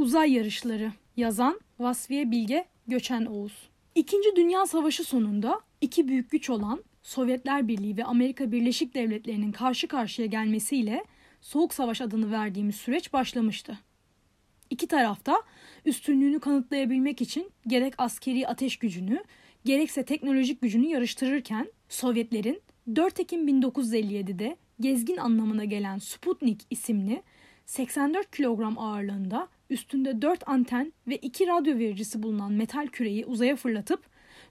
Uzay Yarışları Yazan Vasfiye Bilge Göçen Oğuz İkinci Dünya Savaşı sonunda iki büyük güç olan Sovyetler Birliği ve Amerika Birleşik Devletleri'nin karşı karşıya gelmesiyle Soğuk Savaş adını verdiğimiz süreç başlamıştı. İki tarafta üstünlüğünü kanıtlayabilmek için gerek askeri ateş gücünü gerekse teknolojik gücünü yarıştırırken Sovyetlerin 4 Ekim 1957'de gezgin anlamına gelen Sputnik isimli 84 kilogram ağırlığında üstünde 4 anten ve 2 radyo vericisi bulunan metal küreyi uzaya fırlatıp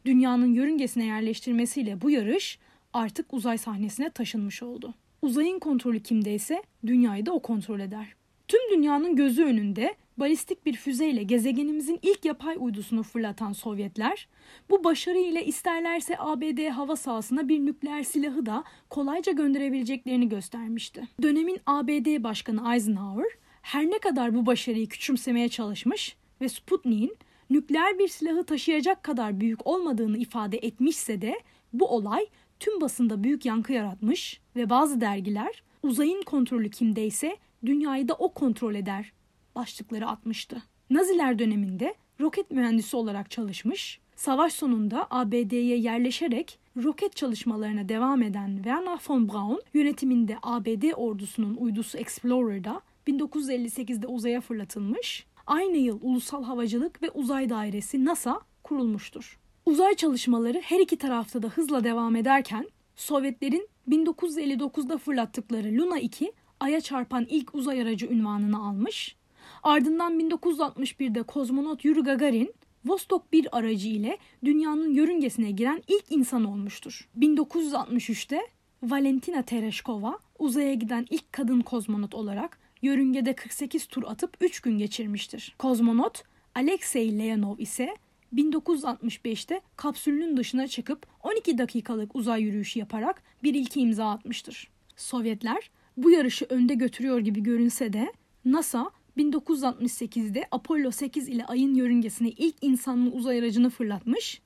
dünyanın yörüngesine yerleştirmesiyle bu yarış artık uzay sahnesine taşınmış oldu. Uzayın kontrolü kimdeyse dünyayı da o kontrol eder. Tüm dünyanın gözü önünde balistik bir füzeyle gezegenimizin ilk yapay uydusunu fırlatan Sovyetler, bu başarı ile isterlerse ABD hava sahasına bir nükleer silahı da kolayca gönderebileceklerini göstermişti. Dönemin ABD Başkanı Eisenhower, her ne kadar bu başarıyı küçümsemeye çalışmış ve Sputnik'in nükleer bir silahı taşıyacak kadar büyük olmadığını ifade etmişse de bu olay tüm basında büyük yankı yaratmış ve bazı dergiler uzayın kontrolü kimdeyse dünyayı da o kontrol eder başlıkları atmıştı. Naziler döneminde roket mühendisi olarak çalışmış, savaş sonunda ABD'ye yerleşerek roket çalışmalarına devam eden Werner von Braun yönetiminde ABD ordusunun uydusu Explorer'da 1958'de uzaya fırlatılmış. Aynı yıl Ulusal Havacılık ve Uzay Dairesi NASA kurulmuştur. Uzay çalışmaları her iki tarafta da hızla devam ederken Sovyetlerin 1959'da fırlattıkları Luna 2 Ay'a çarpan ilk uzay aracı ünvanını almış. Ardından 1961'de kozmonot Yuri Gagarin Vostok 1 aracı ile dünyanın yörüngesine giren ilk insan olmuştur. 1963'te Valentina Tereshkova uzaya giden ilk kadın kozmonot olarak yörüngede 48 tur atıp 3 gün geçirmiştir. Kozmonot Alexey Leonov ise 1965'te kapsülünün dışına çıkıp 12 dakikalık uzay yürüyüşü yaparak bir ilki imza atmıştır. Sovyetler bu yarışı önde götürüyor gibi görünse de NASA 1968'de Apollo 8 ile ayın yörüngesine ilk insanlı uzay aracını fırlatmış.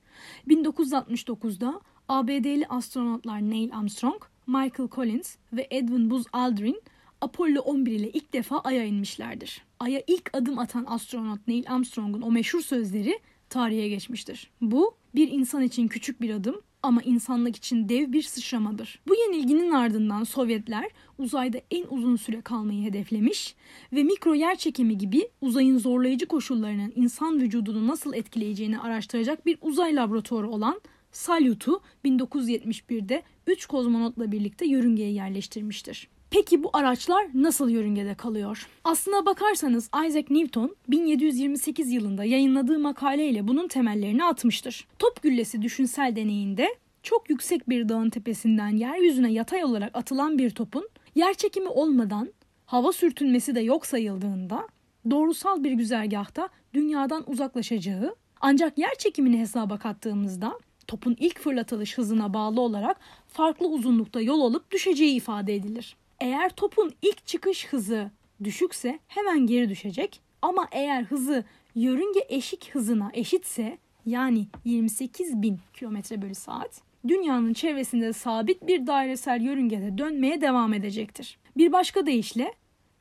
1969'da ABD'li astronotlar Neil Armstrong, Michael Collins ve Edwin Buzz Aldrin Apollo 11 ile ilk defa Ay'a inmişlerdir. Ay'a ilk adım atan astronot Neil Armstrong'un o meşhur sözleri tarihe geçmiştir. Bu bir insan için küçük bir adım ama insanlık için dev bir sıçramadır. Bu yenilginin ardından Sovyetler uzayda en uzun süre kalmayı hedeflemiş ve mikro yer çekimi gibi uzayın zorlayıcı koşullarının insan vücudunu nasıl etkileyeceğini araştıracak bir uzay laboratuvarı olan Salyut'u 1971'de 3 kozmonotla birlikte yörüngeye yerleştirmiştir. Peki bu araçlar nasıl yörüngede kalıyor? Aslına bakarsanız Isaac Newton 1728 yılında yayınladığı makaleyle bunun temellerini atmıştır. Top güllesi düşünsel deneyinde çok yüksek bir dağın tepesinden yeryüzüne yatay olarak atılan bir topun yer çekimi olmadan hava sürtünmesi de yok sayıldığında doğrusal bir güzergahta dünyadan uzaklaşacağı ancak yer çekimini hesaba kattığımızda topun ilk fırlatılış hızına bağlı olarak farklı uzunlukta yol alıp düşeceği ifade edilir. Eğer topun ilk çıkış hızı düşükse hemen geri düşecek ama eğer hızı yörünge eşik hızına eşitse yani 28 bin km bölü saat dünyanın çevresinde sabit bir dairesel yörüngede dönmeye devam edecektir. Bir başka deyişle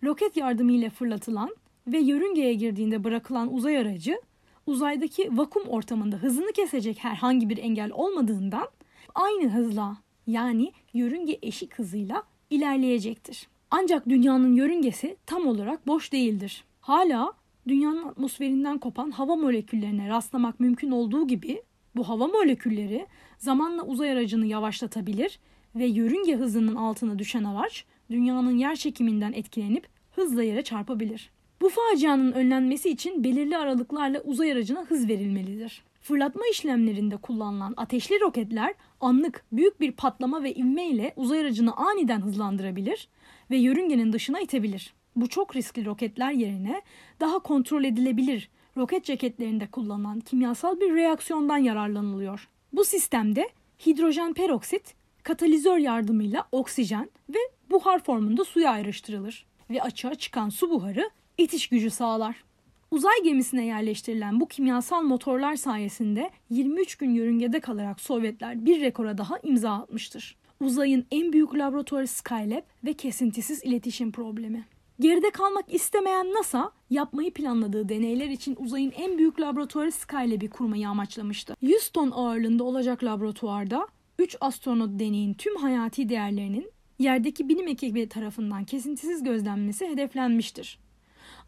roket yardımıyla fırlatılan ve yörüngeye girdiğinde bırakılan uzay aracı uzaydaki vakum ortamında hızını kesecek herhangi bir engel olmadığından aynı hızla yani yörünge eşik hızıyla ilerleyecektir. Ancak dünyanın yörüngesi tam olarak boş değildir. Hala dünyanın atmosferinden kopan hava moleküllerine rastlamak mümkün olduğu gibi bu hava molekülleri zamanla uzay aracını yavaşlatabilir ve yörünge hızının altına düşen araç dünyanın yer çekiminden etkilenip hızla yere çarpabilir. Bu facianın önlenmesi için belirli aralıklarla uzay aracına hız verilmelidir. Fırlatma işlemlerinde kullanılan ateşli roketler anlık büyük bir patlama ve ivme ile uzay aracını aniden hızlandırabilir ve yörüngenin dışına itebilir. Bu çok riskli roketler yerine daha kontrol edilebilir roket ceketlerinde kullanılan kimyasal bir reaksiyondan yararlanılıyor. Bu sistemde hidrojen peroksit katalizör yardımıyla oksijen ve buhar formunda suya ayrıştırılır ve açığa çıkan su buharı itiş gücü sağlar. Uzay gemisine yerleştirilen bu kimyasal motorlar sayesinde 23 gün yörüngede kalarak Sovyetler bir rekora daha imza atmıştır. Uzayın en büyük laboratuvarı Skylab ve kesintisiz iletişim problemi. Geride kalmak istemeyen NASA, yapmayı planladığı deneyler için uzayın en büyük laboratuvarı Skylab'i kurmayı amaçlamıştı. 100 ton ağırlığında olacak laboratuvarda 3 astronot deneyin tüm hayati değerlerinin yerdeki bilim ekibi tarafından kesintisiz gözlenmesi hedeflenmiştir.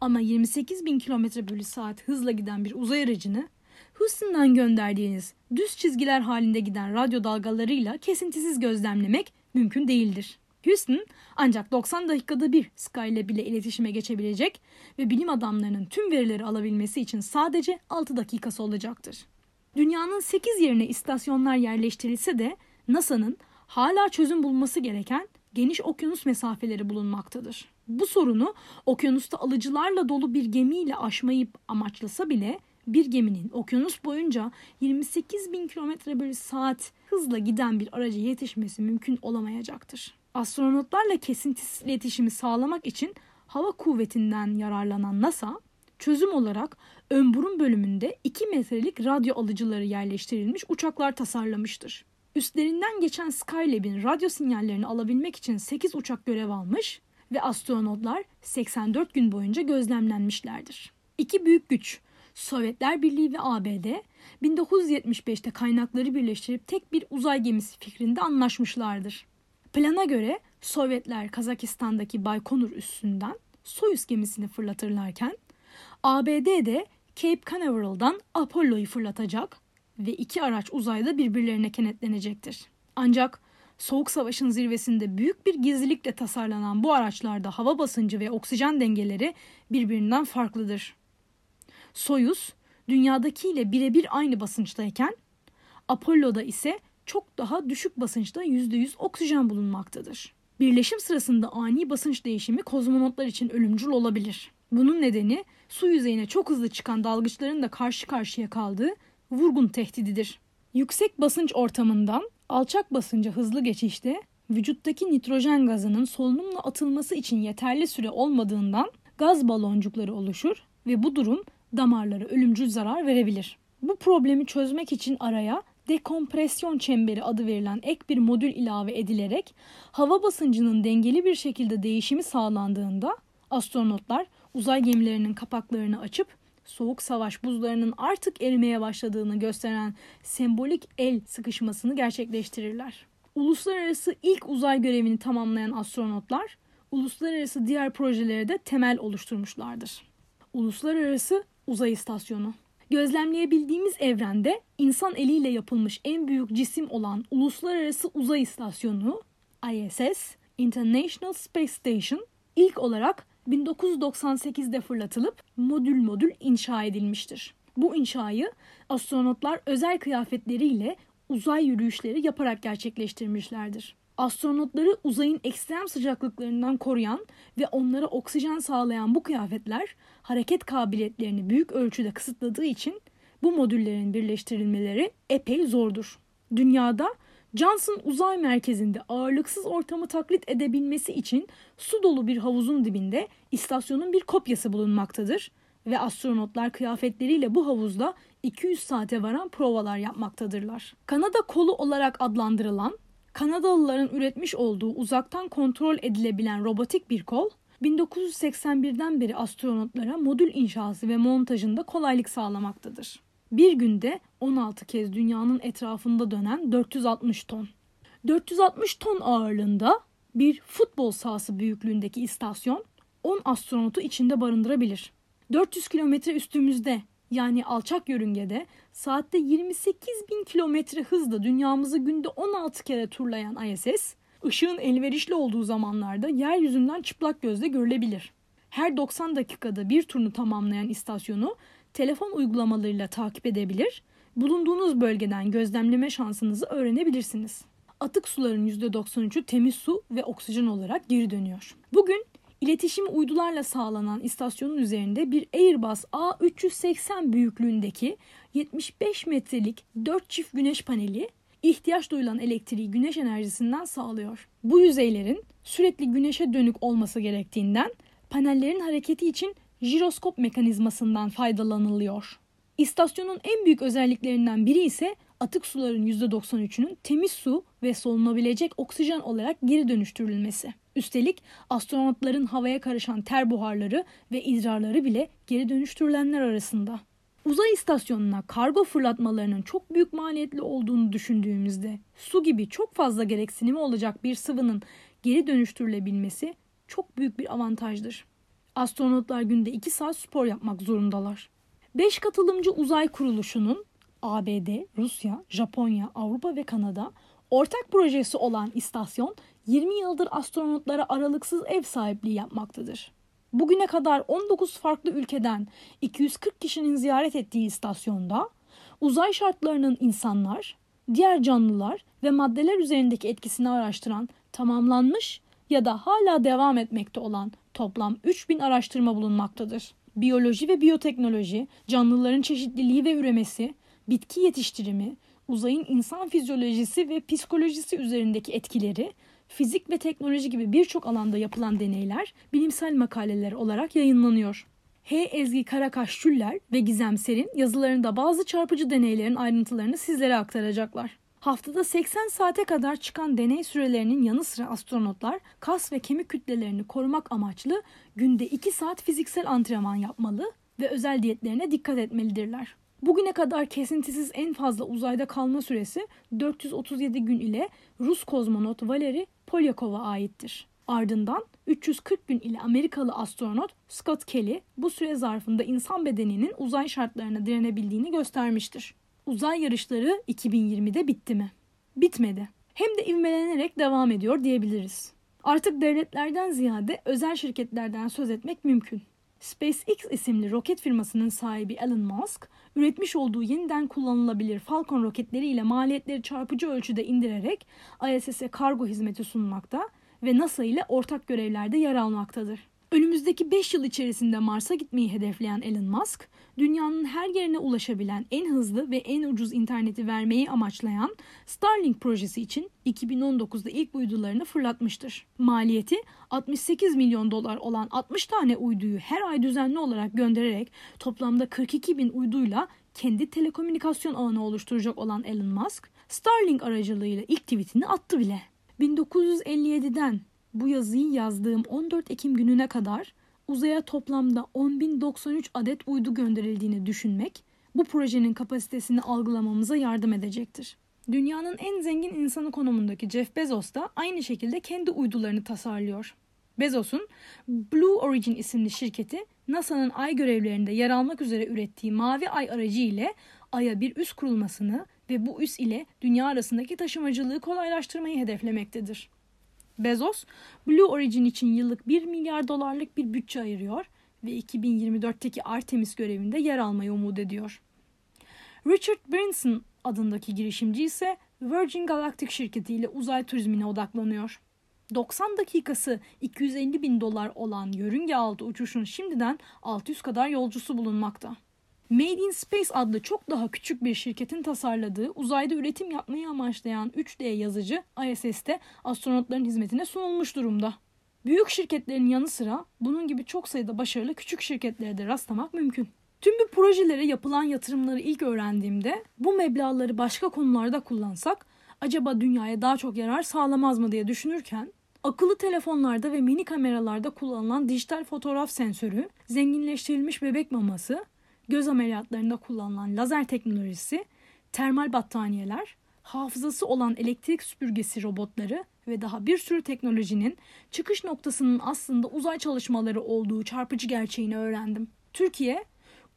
Ama 28 bin kilometre bölü saat hızla giden bir uzay aracını Houston'dan gönderdiğiniz düz çizgiler halinde giden radyo dalgalarıyla kesintisiz gözlemlemek mümkün değildir. Houston ancak 90 dakikada bir Skylab ile iletişime geçebilecek ve bilim adamlarının tüm verileri alabilmesi için sadece 6 dakikası olacaktır. Dünyanın 8 yerine istasyonlar yerleştirilse de NASA'nın hala çözüm bulması gereken geniş okyanus mesafeleri bulunmaktadır. Bu sorunu okyanusta alıcılarla dolu bir gemiyle aşmayı amaçlasa bile bir geminin okyanus boyunca 28 bin kilometre bölü saat hızla giden bir araca yetişmesi mümkün olamayacaktır. Astronotlarla kesintisiz iletişimi sağlamak için hava kuvvetinden yararlanan NASA, çözüm olarak ön bölümünde 2 metrelik radyo alıcıları yerleştirilmiş uçaklar tasarlamıştır. Üstlerinden geçen Skylab'in radyo sinyallerini alabilmek için 8 uçak görev almış ve astronotlar 84 gün boyunca gözlemlenmişlerdir. İki büyük güç Sovyetler Birliği ve ABD 1975'te kaynakları birleştirip tek bir uzay gemisi fikrinde anlaşmışlardır. Plana göre Sovyetler Kazakistan'daki Baykonur üssünden Soyuz gemisini fırlatırlarken ABD de Cape Canaveral'dan Apollo'yu fırlatacak ve iki araç uzayda birbirlerine kenetlenecektir. Ancak Soğuk Savaş'ın zirvesinde büyük bir gizlilikle tasarlanan bu araçlarda hava basıncı ve oksijen dengeleri birbirinden farklıdır. Soyuz dünyadakiyle birebir aynı basınçtayken Apollo'da ise çok daha düşük basınçta %100 oksijen bulunmaktadır. Birleşim sırasında ani basınç değişimi kozmonotlar için ölümcül olabilir. Bunun nedeni su yüzeyine çok hızlı çıkan dalgıçların da karşı karşıya kaldığı vurgun tehdididir. Yüksek basınç ortamından alçak basınca hızlı geçişte vücuttaki nitrojen gazının solunumla atılması için yeterli süre olmadığından gaz baloncukları oluşur ve bu durum damarlara ölümcül zarar verebilir. Bu problemi çözmek için araya dekompresyon çemberi adı verilen ek bir modül ilave edilerek hava basıncının dengeli bir şekilde değişimi sağlandığında astronotlar uzay gemilerinin kapaklarını açıp soğuk savaş buzlarının artık erimeye başladığını gösteren sembolik el sıkışmasını gerçekleştirirler. Uluslararası ilk uzay görevini tamamlayan astronotlar uluslararası diğer projelere de temel oluşturmuşlardır. Uluslararası Uzay İstasyonu Gözlemleyebildiğimiz evrende insan eliyle yapılmış en büyük cisim olan Uluslararası Uzay İstasyonu ISS International Space Station ilk olarak 1998'de fırlatılıp modül modül inşa edilmiştir. Bu inşayı astronotlar özel kıyafetleriyle uzay yürüyüşleri yaparak gerçekleştirmişlerdir. Astronotları uzayın ekstrem sıcaklıklarından koruyan ve onlara oksijen sağlayan bu kıyafetler hareket kabiliyetlerini büyük ölçüde kısıtladığı için bu modüllerin birleştirilmeleri epey zordur. Dünyada Johnson Uzay Merkezi'nde ağırlıksız ortamı taklit edebilmesi için su dolu bir havuzun dibinde istasyonun bir kopyası bulunmaktadır ve astronotlar kıyafetleriyle bu havuzda 200 saate varan provalar yapmaktadırlar. Kanada kolu olarak adlandırılan Kanadalıların üretmiş olduğu uzaktan kontrol edilebilen robotik bir kol 1981'den beri astronotlara modül inşası ve montajında kolaylık sağlamaktadır. Bir günde 16 kez dünyanın etrafında dönen 460 ton. 460 ton ağırlığında bir futbol sahası büyüklüğündeki istasyon 10 astronotu içinde barındırabilir. 400 kilometre üstümüzde yani alçak yörüngede saatte 28 bin kilometre hızla dünyamızı günde 16 kere turlayan ISS, ışığın elverişli olduğu zamanlarda yeryüzünden çıplak gözle görülebilir. Her 90 dakikada bir turunu tamamlayan istasyonu telefon uygulamalarıyla takip edebilir, bulunduğunuz bölgeden gözlemleme şansınızı öğrenebilirsiniz. Atık suların %93'ü temiz su ve oksijen olarak geri dönüyor. Bugün İletişim uydularla sağlanan istasyonun üzerinde bir Airbus A380 büyüklüğündeki 75 metrelik 4 çift güneş paneli ihtiyaç duyulan elektriği güneş enerjisinden sağlıyor. Bu yüzeylerin sürekli güneşe dönük olması gerektiğinden panellerin hareketi için jiroskop mekanizmasından faydalanılıyor. İstasyonun en büyük özelliklerinden biri ise atık suların %93'ünün temiz su ve solunabilecek oksijen olarak geri dönüştürülmesi. Üstelik astronotların havaya karışan ter buharları ve idrarları bile geri dönüştürülenler arasında. Uzay istasyonuna kargo fırlatmalarının çok büyük maliyetli olduğunu düşündüğümüzde su gibi çok fazla gereksinimi olacak bir sıvının geri dönüştürülebilmesi çok büyük bir avantajdır. Astronotlar günde 2 saat spor yapmak zorundalar. 5 katılımcı uzay kuruluşunun ABD, Rusya, Japonya, Avrupa ve Kanada ortak projesi olan istasyon 20 yıldır astronotlara aralıksız ev sahipliği yapmaktadır. Bugüne kadar 19 farklı ülkeden 240 kişinin ziyaret ettiği istasyonda uzay şartlarının insanlar, diğer canlılar ve maddeler üzerindeki etkisini araştıran tamamlanmış ya da hala devam etmekte olan toplam 3000 araştırma bulunmaktadır. Biyoloji ve biyoteknoloji, canlıların çeşitliliği ve üremesi, bitki yetiştirimi, uzayın insan fizyolojisi ve psikolojisi üzerindeki etkileri, fizik ve teknoloji gibi birçok alanda yapılan deneyler bilimsel makaleler olarak yayınlanıyor. H. Ezgi Karakaş Çüller ve Gizem Ser'in yazılarında bazı çarpıcı deneylerin ayrıntılarını sizlere aktaracaklar. Haftada 80 saate kadar çıkan deney sürelerinin yanı sıra astronotlar kas ve kemik kütlelerini korumak amaçlı günde 2 saat fiziksel antrenman yapmalı ve özel diyetlerine dikkat etmelidirler. Bugüne kadar kesintisiz en fazla uzayda kalma süresi 437 gün ile Rus kozmonot Valeri Polyakov'a aittir. Ardından 340 gün ile Amerikalı astronot Scott Kelly bu süre zarfında insan bedeninin uzay şartlarına direnebildiğini göstermiştir. Uzay yarışları 2020'de bitti mi? Bitmedi. Hem de ivmelenerek devam ediyor diyebiliriz. Artık devletlerden ziyade özel şirketlerden söz etmek mümkün. SpaceX isimli roket firmasının sahibi Elon Musk, üretmiş olduğu yeniden kullanılabilir Falcon roketleriyle maliyetleri çarpıcı ölçüde indirerek ISS'e kargo hizmeti sunmakta ve NASA ile ortak görevlerde yer almaktadır. Önümüzdeki 5 yıl içerisinde Mars'a gitmeyi hedefleyen Elon Musk, dünyanın her yerine ulaşabilen en hızlı ve en ucuz interneti vermeyi amaçlayan Starlink projesi için 2019'da ilk uydularını fırlatmıştır. Maliyeti 68 milyon dolar olan 60 tane uyduyu her ay düzenli olarak göndererek toplamda 42 bin uyduyla kendi telekomünikasyon ağını oluşturacak olan Elon Musk, Starlink aracılığıyla ilk tweetini attı bile. 1957'den bu yazıyı yazdığım 14 Ekim gününe kadar uzaya toplamda 10.093 adet uydu gönderildiğini düşünmek bu projenin kapasitesini algılamamıza yardım edecektir. Dünyanın en zengin insanı konumundaki Jeff Bezos da aynı şekilde kendi uydularını tasarlıyor. Bezos'un Blue Origin isimli şirketi NASA'nın ay görevlerinde yer almak üzere ürettiği Mavi Ay aracı ile Ay'a bir üs kurulmasını ve bu üs ile dünya arasındaki taşımacılığı kolaylaştırmayı hedeflemektedir. Bezos, Blue Origin için yıllık 1 milyar dolarlık bir bütçe ayırıyor ve 2024'teki Artemis görevinde yer almayı umut ediyor. Richard Branson adındaki girişimci ise Virgin Galactic şirketiyle uzay turizmine odaklanıyor. 90 dakikası 250 bin dolar olan yörünge altı uçuşun şimdiden 600 kadar yolcusu bulunmakta. Made in Space adlı çok daha küçük bir şirketin tasarladığı uzayda üretim yapmayı amaçlayan 3D yazıcı ISS'te astronotların hizmetine sunulmuş durumda. Büyük şirketlerin yanı sıra bunun gibi çok sayıda başarılı küçük şirketlere de rastlamak mümkün. Tüm bu projelere yapılan yatırımları ilk öğrendiğimde bu meblağları başka konularda kullansak acaba dünyaya daha çok yarar sağlamaz mı diye düşünürken akıllı telefonlarda ve mini kameralarda kullanılan dijital fotoğraf sensörü, zenginleştirilmiş bebek maması, göz ameliyatlarında kullanılan lazer teknolojisi, termal battaniyeler, hafızası olan elektrik süpürgesi robotları ve daha bir sürü teknolojinin çıkış noktasının aslında uzay çalışmaları olduğu çarpıcı gerçeğini öğrendim. Türkiye,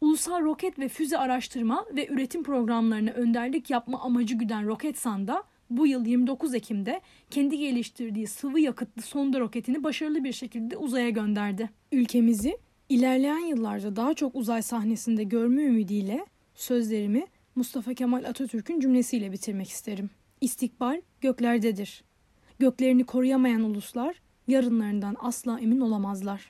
ulusal roket ve füze araştırma ve üretim programlarına önderlik yapma amacı güden Roketsan'da bu yıl 29 Ekim'de kendi geliştirdiği sıvı yakıtlı sonda roketini başarılı bir şekilde uzaya gönderdi. Ülkemizi İlerleyen yıllarda daha çok uzay sahnesinde görme ümidiyle sözlerimi Mustafa Kemal Atatürk'ün cümlesiyle bitirmek isterim. İstikbal göklerdedir. Göklerini koruyamayan uluslar yarınlarından asla emin olamazlar.